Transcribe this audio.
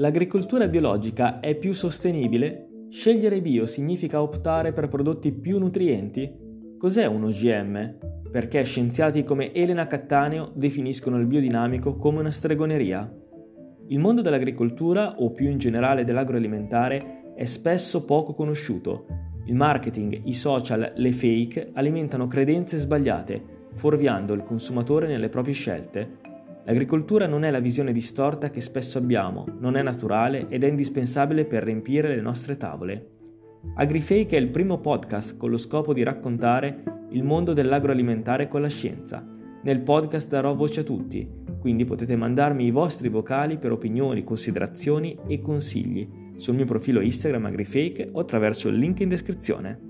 L'agricoltura biologica è più sostenibile? Scegliere bio significa optare per prodotti più nutrienti? Cos'è un OGM? Perché scienziati come Elena Cattaneo definiscono il biodinamico come una stregoneria? Il mondo dell'agricoltura, o più in generale dell'agroalimentare, è spesso poco conosciuto. Il marketing, i social, le fake alimentano credenze sbagliate, fuorviando il consumatore nelle proprie scelte L'agricoltura non è la visione distorta che spesso abbiamo, non è naturale ed è indispensabile per riempire le nostre tavole. AgriFake è il primo podcast con lo scopo di raccontare il mondo dell'agroalimentare con la scienza. Nel podcast darò voce a tutti, quindi potete mandarmi i vostri vocali per opinioni, considerazioni e consigli sul mio profilo Instagram AgriFake o attraverso il link in descrizione.